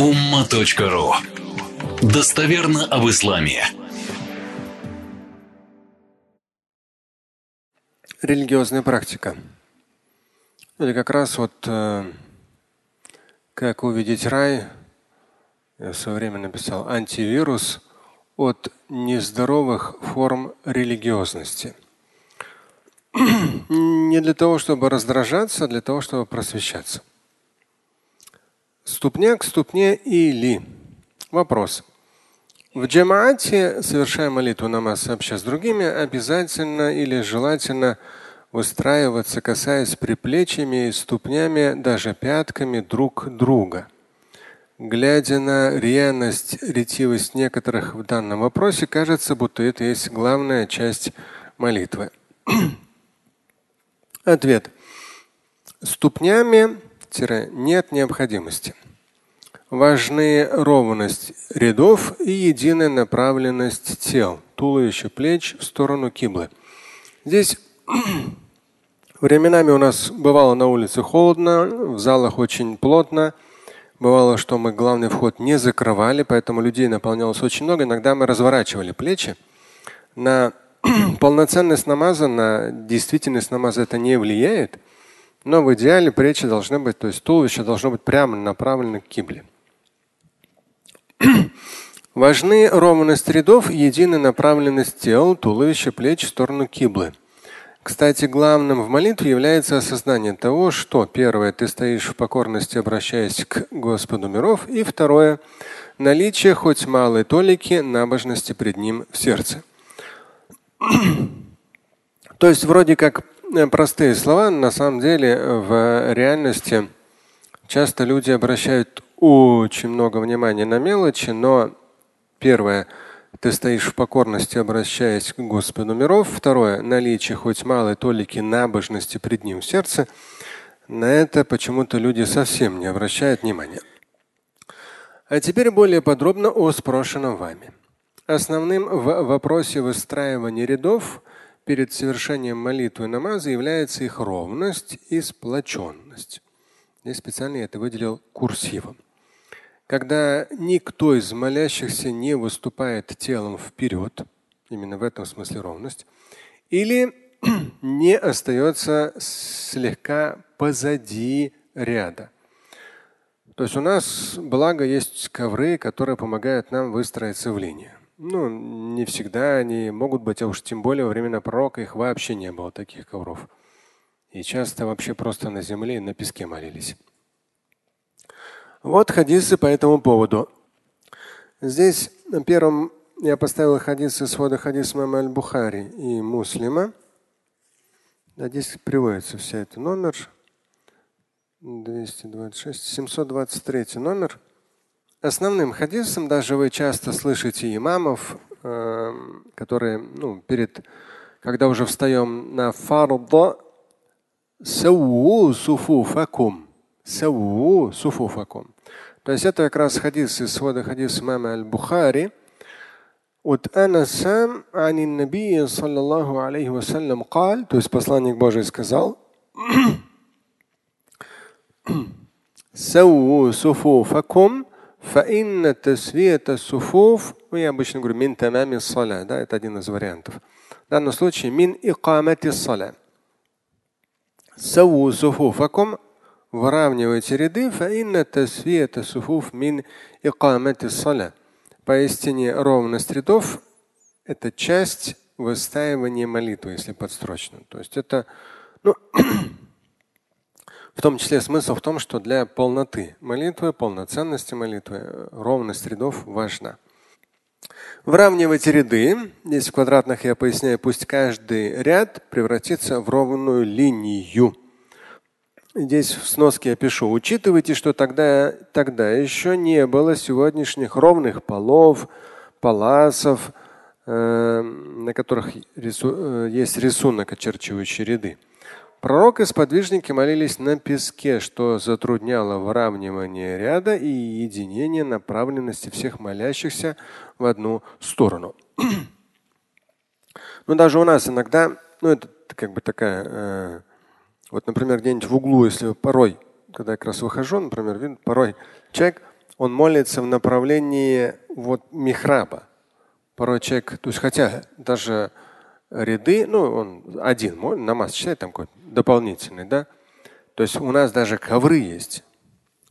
umma.ru Достоверно об исламе. Религиозная практика. Или как раз вот э, как увидеть рай, я в свое время написал антивирус от нездоровых форм религиозности. Не для того, чтобы раздражаться, а для того, чтобы просвещаться. Ступня к ступне или. Вопрос. В джамаате, совершая молитву намаз сообща с другими, обязательно или желательно выстраиваться, касаясь приплечьями и ступнями, даже пятками друг друга. Глядя на рьяность, ретивость некоторых в данном вопросе, кажется, будто это есть главная часть молитвы. Ответ. Ступнями нет необходимости. Важны ровность рядов и единая направленность тел, туловища, плеч в сторону киблы. Здесь временами у нас бывало на улице холодно, в залах очень плотно. Бывало, что мы главный вход не закрывали, поэтому людей наполнялось очень много. Иногда мы разворачивали плечи. На полноценность намаза, на действительность намаза это не влияет. Но в идеале плечи должны быть, то есть туловище должно быть прямо направлено к кибле. Важны ровность рядов и единая направленность тел, туловища, плеч в сторону киблы. Кстати, главным в молитве является осознание того, что первое, ты стоишь в покорности, обращаясь к Господу миров, и второе, наличие хоть малой толики набожности пред Ним в сердце. То есть вроде как простые слова. На самом деле в реальности часто люди обращают очень много внимания на мелочи, но первое, ты стоишь в покорности, обращаясь к Господу миров. Второе, наличие хоть малой толики набожности пред Ним в сердце. На это почему-то люди совсем не обращают внимания. А теперь более подробно о спрошенном вами. Основным в вопросе выстраивания рядов перед совершением молитвы намаза является их ровность и сплоченность. Здесь специально я это выделил курсивом. Когда никто из молящихся не выступает телом вперед, именно в этом смысле ровность, или не остается слегка позади ряда. То есть у нас, благо, есть ковры, которые помогают нам выстроиться в линию. Ну, не всегда они могут быть, а уж тем более во времена пророка их вообще не было таких ковров. И часто вообще просто на земле и на песке молились. Вот хадисы по этому поводу. Здесь на первом я поставил хадисы свода хадис мама аль-Бухари и Муслима. Да, здесь приводится вся это номер. 226, 723 номер основным хадисом, даже вы часто слышите имамов, эм, которые ну, перед, когда уже встаем на фарда, саву суфуфакум. Саву суфуфакум. То есть это как раз хадис из свода хадис имама Аль-Бухари. От Анаса ани Набии, саллаллаху алейхи вассалям, каль, то есть посланник Божий сказал, саву суфуфакум, Фаинна тасвиета суфуф, ну, я обычно говорю мин тамами саля, да, это один из вариантов. В данном случае мин икамати саля. Саву суфуфакум, выравнивайте ряды, фаинна тасвиета суфуф мин икамати саля. Поистине ровность рядов – это часть выстаивания молитвы, если подстрочно. То есть это ну, В том числе смысл в том, что для полноты молитвы, полноценности молитвы, ровность рядов важна. Выравнивайте ряды. Здесь в квадратных я поясняю, пусть каждый ряд превратится в ровную линию. Здесь в сноске я пишу, учитывайте, что тогда, тогда еще не было сегодняшних ровных полов, паласов, э, на которых рису, э, есть рисунок, очерчивающий ряды. Пророк и сподвижники молились на песке, что затрудняло выравнивание ряда и единение направленности всех молящихся в одну сторону. Но даже у нас иногда, ну это как бы такая, э, вот, например, где-нибудь в углу, если порой, когда я как раз выхожу, например, видно, порой человек, он молится в направлении вот михраба. Порой человек, то есть хотя даже ряды, ну он один, намаз читает там какой-то дополнительный, да. То есть у нас даже ковры есть.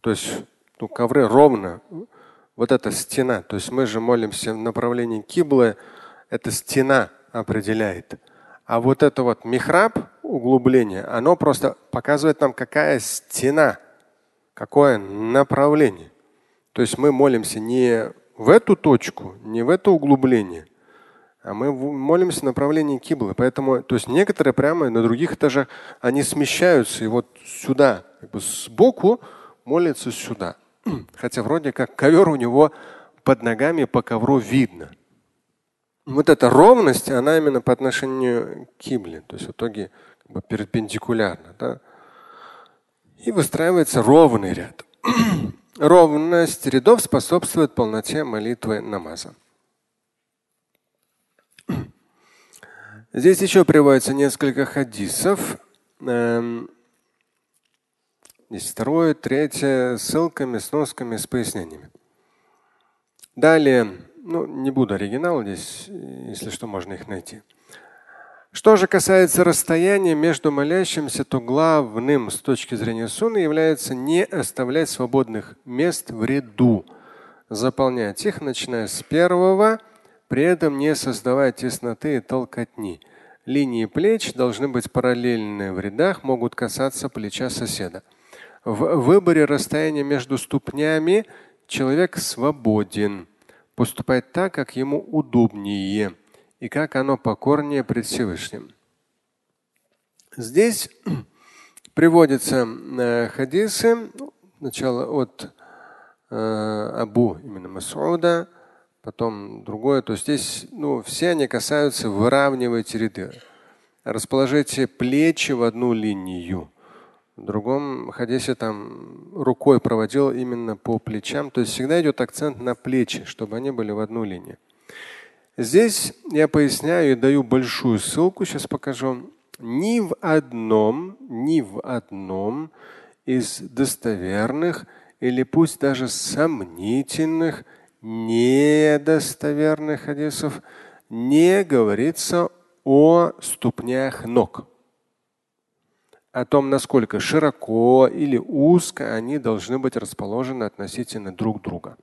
То есть ну, ковры ровно. Вот эта стена. То есть мы же молимся в направлении киблы. Эта стена определяет. А вот это вот михраб, углубление, оно просто показывает нам, какая стена, какое направление. То есть мы молимся не в эту точку, не в это углубление, а мы молимся в направлении киблы. Поэтому, то есть некоторые прямо на других этажах, они смещаются и вот сюда, как бы сбоку молятся сюда. Хотя вроде как ковер у него под ногами по ковру видно. Вот эта ровность, она именно по отношению к кибле. То есть в итоге как бы перпендикулярно. Да? И выстраивается ровный ряд. Ровность рядов способствует полноте молитвы намаза. Здесь еще приводится несколько хадисов. Эм, здесь второе, третье, ссылками, сносками, с пояснениями. Далее, ну, не буду оригинал здесь, если что, можно их найти. Что же касается расстояния между молящимся, то главным с точки зрения сунны является не оставлять свободных мест в ряду, заполнять их, начиная с первого, при этом не создавая тесноты и толкотни. Линии плеч должны быть параллельны в рядах, могут касаться плеча соседа. В выборе расстояния между ступнями человек свободен поступать так, как ему удобнее и как оно покорнее пред Всевышним. Здесь приводятся э, хадисы, сначала от э, Абу именно Масуда, потом другое. То есть здесь ну, все они касаются выравнивать ряды. Расположите плечи в одну линию. В другом хадисе там рукой проводил именно по плечам. То есть всегда идет акцент на плечи, чтобы они были в одну линию. Здесь я поясняю и даю большую ссылку, сейчас покажу. Ни в одном, ни в одном из достоверных или пусть даже сомнительных, недостоверных хадисов не говорится о ступнях ног. О том, насколько широко или узко они должны быть расположены относительно друг друга.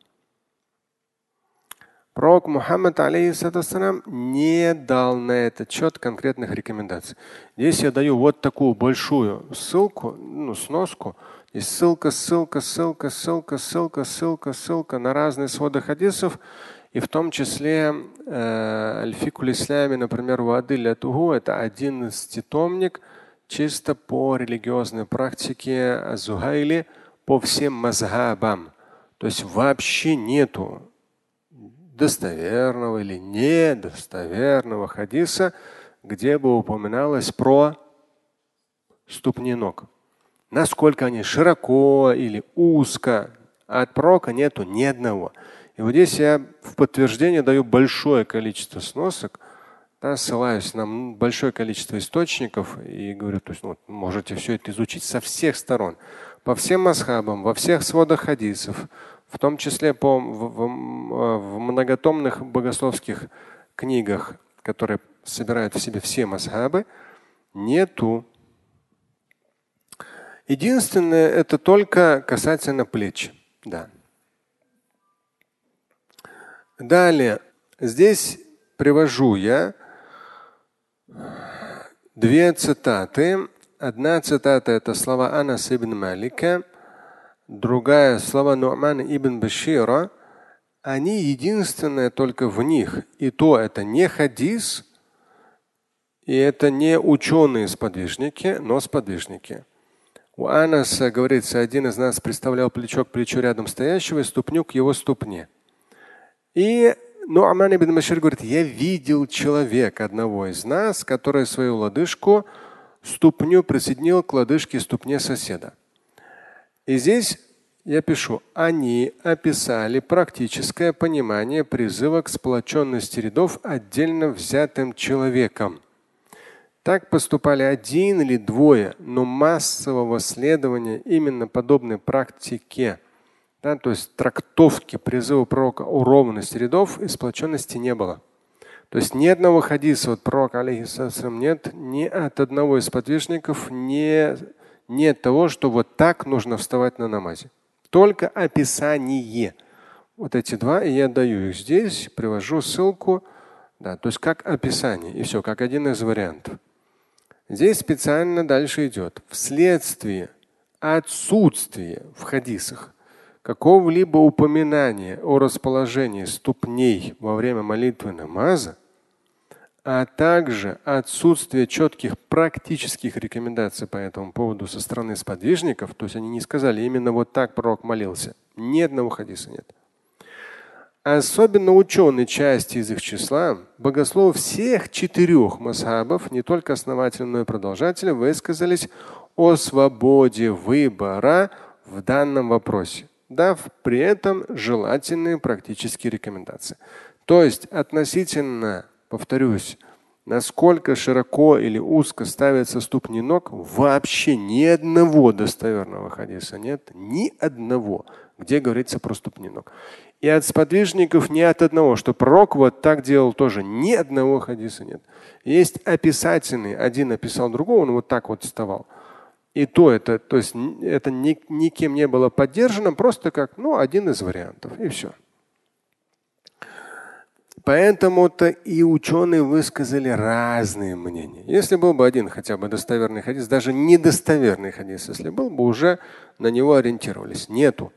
Пророк Мухаммад, алейхиссалам, не дал на этот счет конкретных рекомендаций. Здесь я даю вот такую большую ссылку, ну, сноску. Здесь ссылка, ссылка, ссылка, ссылка, ссылка, ссылка, ссылка на разные своды хадисов. И в том числе э, Аль-Фикуль Ислями, например, Тугу, это одиннадцатитомник чисто по религиозной практике Азухайли по всем мазхабам. То есть вообще нету достоверного или недостоверного хадиса, где бы упоминалось про ступни ног. Насколько они широко или узко. От пророка нету ни одного. И вот здесь я в подтверждение даю большое количество сносок, да, ссылаюсь на большое количество источников и говорю, то есть ну, можете все это изучить со всех сторон, по всем масхабам, во всех сводах хадисов, в том числе по, в, в, в многотомных богословских книгах, которые собирают в себе все масхабы, нету. Единственное, это только касательно плеч. Да. Далее, здесь привожу я две цитаты. Одна цитата это слова Анас ибн Малика – другая слова Ну'мана ибн Башира, они единственные только в них. И то это не хадис, и это не ученые-сподвижники, но сподвижники. У Анаса говорится, один из нас представлял плечо к плечу рядом стоящего и ступню к его ступне. И Ну'ман ибн Башир говорит, я видел человека одного из нас, который свою лодыжку, ступню присоединил к лодыжке ступне соседа. И здесь я пишу, они описали практическое понимание призыва к сплоченности рядов отдельно взятым человеком. Так поступали один или двое, но массового следования именно подобной практике Да, то есть трактовки призыва пророка о ровности рядов и сплоченности не было. То есть ни одного хадиса от пророка, алейхиссалам, нет ни от одного из подвижников, ни, нет того, что вот так нужно вставать на намазе. Только описание. Вот эти два, и я даю их здесь, привожу ссылку, да, то есть как описание, и все, как один из вариантов. Здесь специально дальше идет. Вследствие отсутствия в хадисах какого-либо упоминания о расположении ступней во время молитвы намаза, а также отсутствие четких практических рекомендаций по этому поводу со стороны сподвижников, то есть они не сказали именно вот так пророк молился, ни одного хадиса нет. Особенно ученые части из их числа, богословы всех четырех масхабов, не только основательные, но и продолжатели, высказались о свободе выбора в данном вопросе, дав при этом желательные практические рекомендации. То есть относительно повторюсь, насколько широко или узко ставятся ступни ног, вообще ни одного достоверного хадиса нет, ни одного, где говорится про ступни ног. И от сподвижников ни от одного, что пророк вот так делал тоже, ни одного хадиса нет. Есть описательный, один описал другого, он вот так вот вставал. И то это, то есть это ни, никем не было поддержано, просто как ну, один из вариантов. И все. Поэтому-то и ученые высказали разные мнения. Если был бы один хотя бы достоверный хадис, даже недостоверный хадис, если был бы, уже на него ориентировались. Нету.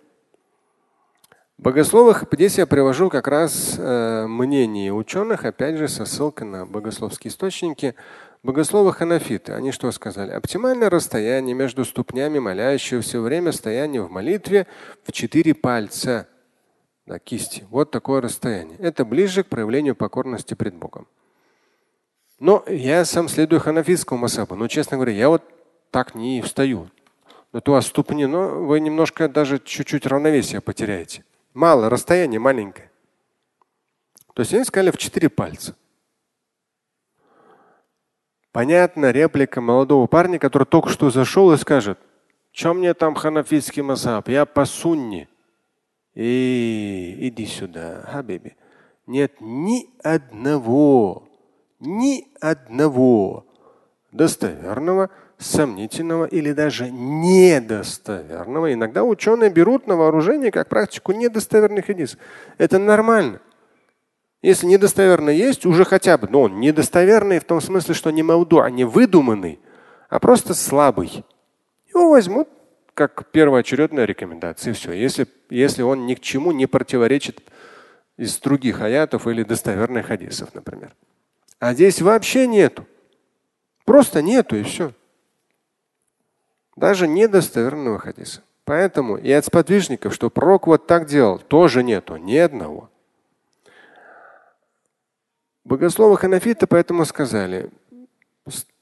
Богословах здесь я привожу как раз э, мнение ученых, опять же, со ссылкой на богословские источники. Богословы ханафиты, они что сказали? Оптимальное расстояние между ступнями молящегося время стояния в молитве в четыре пальца да, кисти. Вот такое расстояние. Это ближе к проявлению покорности пред Богом. Но я сам следую ханафитскому масабу. Но, честно говоря, я вот так не встаю. Но то о ступне, но вы немножко даже чуть-чуть равновесие потеряете. Мало, расстояние маленькое. То есть они сказали в четыре пальца. Понятно, реплика молодого парня, который только что зашел и скажет, чем мне там ханафитский масаб, я по сунне. И иди сюда, Хабиби. Нет ни одного, ни одного достоверного, сомнительного или даже недостоверного. Иногда ученые берут на вооружение как практику недостоверных хадисов. Это нормально. Если недостоверный есть, уже хотя бы, но он недостоверный в том смысле, что не мауду, а не выдуманный, а просто слабый. Его возьмут как первоочередная рекомендация. И все. Если, если он ни к чему не противоречит из других аятов или достоверных хадисов, например. А здесь вообще нету. Просто нету и все. Даже недостоверного хадиса. Поэтому и от сподвижников, что пророк вот так делал, тоже нету ни одного. Богословы ханафиты поэтому сказали,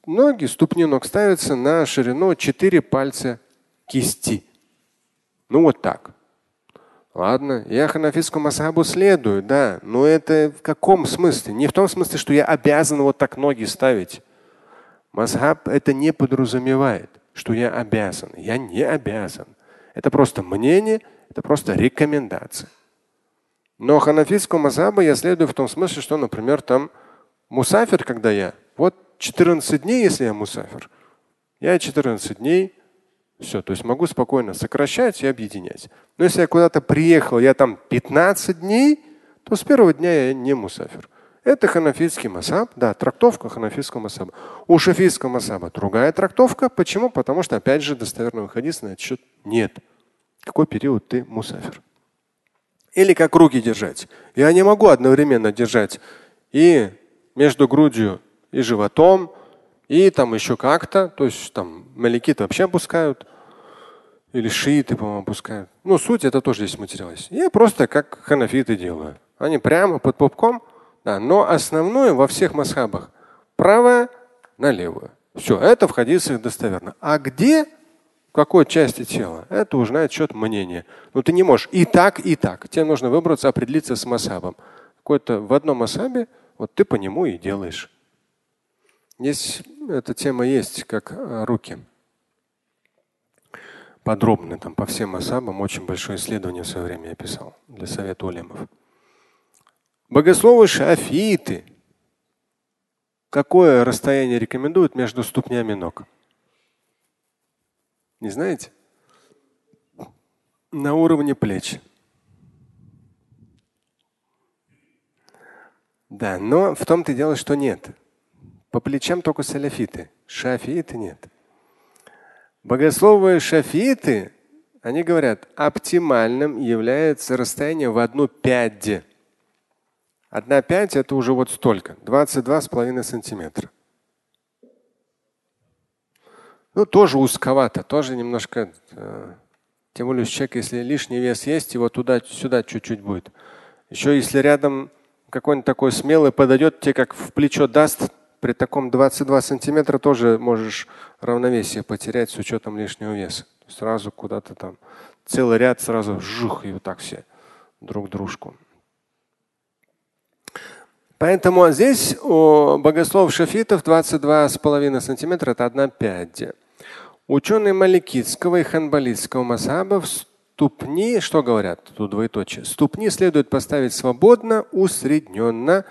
ноги, ступни ног ставятся на ширину 4 пальца кисти. Ну вот так. Ладно, я ханафитскому масхабу следую, да, но это в каком смысле? Не в том смысле, что я обязан вот так ноги ставить. Масхаб это не подразумевает, что я обязан. Я не обязан. Это просто мнение, это просто рекомендация. Но ханафитскому масхабу я следую в том смысле, что, например, там мусафир, когда я, вот 14 дней, если я мусафир, я 14 дней все, то есть могу спокойно сокращать и объединять. Но если я куда-то приехал, я там 15 дней, то с первого дня я не мусафир. Это ханафитский масаб, да, трактовка ханафитского масаба. У шафийского масаба другая трактовка. Почему? Потому что, опять же, достоверного хадиса на этот счет нет. Какой период ты мусафир? Или как руки держать. Я не могу одновременно держать и между грудью и животом, и там еще как-то. То есть там маликиты вообще опускают. Или шииты, по-моему, опускают. Ну, суть это тоже здесь материал Я просто как ханафиты делаю. Они прямо под пупком. Да, но основное во всех масхабах правое на левую. Все, это в хадисах достоверно. А где, в какой части тела, это уже на счет мнения. Но ты не можешь и так, и так. Тебе нужно выбраться, определиться с масхабом. Какой-то в одном масхабе, вот ты по нему и делаешь. Здесь эта тема есть, как руки. подробно там по всем асабам очень большое исследование в свое время я писал для совета улемов. Богословы шафииты. Какое расстояние рекомендуют между ступнями ног? Не знаете? На уровне плеч. Да, но в том-то и дело, что нет. По плечам только саляфиты. Шафииты нет. Богословы шафииты, они говорят, оптимальным является расстояние в одну пять. Одна пять это уже вот столько, 22,5 сантиметра. Ну, тоже узковато, тоже немножко. Э, тем более, человек, если лишний вес есть, его туда-сюда чуть-чуть будет. Еще если рядом какой-нибудь такой смелый подойдет, тебе как в плечо даст, при таком 22 сантиметра тоже можешь равновесие потерять с учетом лишнего веса. Сразу куда-то там целый ряд сразу жух и вот так все друг дружку. Поэтому здесь у богослов шафитов 22,5 сантиметра – это одна пять. Ученые маликитского и ханбалитского масаба в ступни, что говорят, тут двоеточие, ступни следует поставить свободно, усредненно,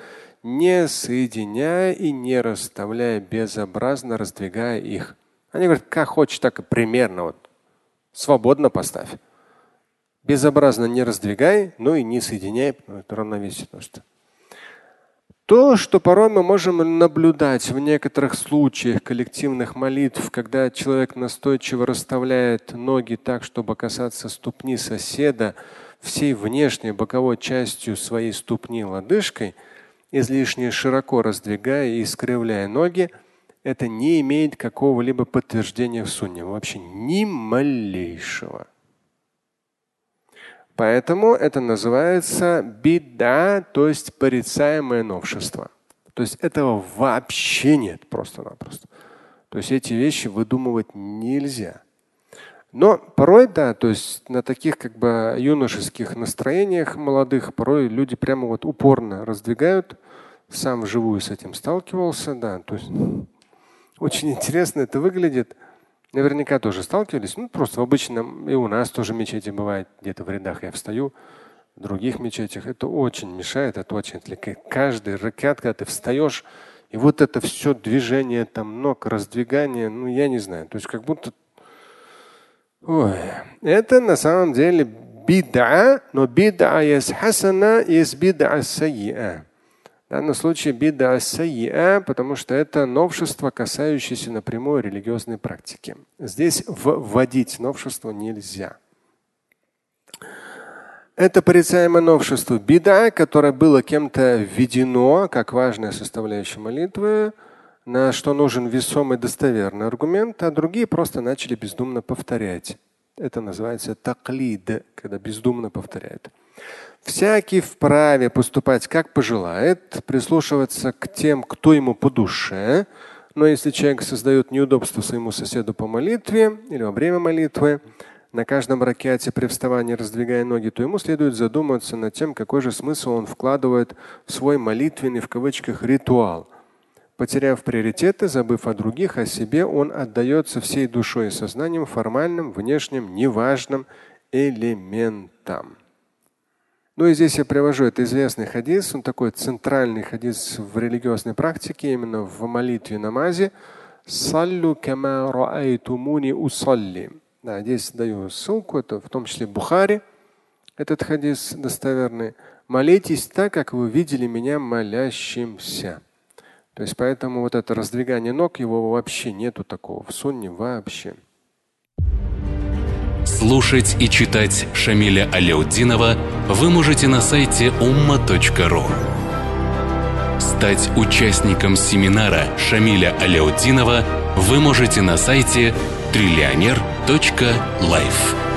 не соединяя и не расставляя безобразно, раздвигая их. Они говорят, как хочешь, так и примерно вот. Свободно поставь. Безобразно не раздвигай, но и не соединяй, это равновесие. Потому что то, что порой мы можем наблюдать в некоторых случаях коллективных молитв, когда человек настойчиво расставляет ноги так, чтобы касаться ступни соседа всей внешней боковой частью своей ступни лодыжкой – излишне широко раздвигая и искривляя ноги, это не имеет какого-либо подтверждения в сунне, вообще ни малейшего. Поэтому это называется бида, то есть порицаемое новшество. То есть этого вообще нет просто-напросто. То есть эти вещи выдумывать нельзя. Но порой, да, то есть на таких как бы юношеских настроениях молодых, порой люди прямо вот упорно раздвигают. Сам вживую с этим сталкивался, да. То есть очень интересно это выглядит. Наверняка тоже сталкивались. Ну, просто в обычном, и у нас тоже мечети бывает, где-то в рядах я встаю, в других мечетях. Это очень мешает, это очень отвлекает. Каждый ракет, когда ты встаешь, и вот это все движение там ног, раздвигание, ну я не знаю. То есть как будто Ой, это на самом деле бида, но бида есть хасана, есть бида сайя. В данном случае бида сайя, потому что это новшество, касающееся напрямую религиозной практики. Здесь вводить новшество нельзя. Это порицаемое новшество бида, которое было кем-то введено как важная составляющая молитвы, на что нужен весомый достоверный аргумент, а другие просто начали бездумно повторять. Это называется таклид, когда бездумно повторяют. Всякий вправе поступать как пожелает, прислушиваться к тем, кто ему по душе. Но если человек создает неудобство своему соседу по молитве или во время молитвы, на каждом ракете при вставании раздвигая ноги, то ему следует задуматься над тем, какой же смысл он вкладывает в свой молитвенный в кавычках ритуал – Потеряв приоритеты, забыв о других, о себе, он отдается всей душой и сознанием формальным, внешним, неважным элементам. Ну и здесь я привожу это известный хадис, он такой центральный хадис в религиозной практике, именно в молитве намазе. Саллю кама раайтумуни усалли. Да, здесь даю ссылку, это в том числе Бухари, этот хадис достоверный. Молитесь так, как вы видели меня молящимся. То есть поэтому вот это раздвигание ног, его вообще нету такого в сунне вообще. Слушать и читать Шамиля Аляутдинова вы можете на сайте umma.ru. Стать участником семинара Шамиля Аляутдинова вы можете на сайте триллионер.life.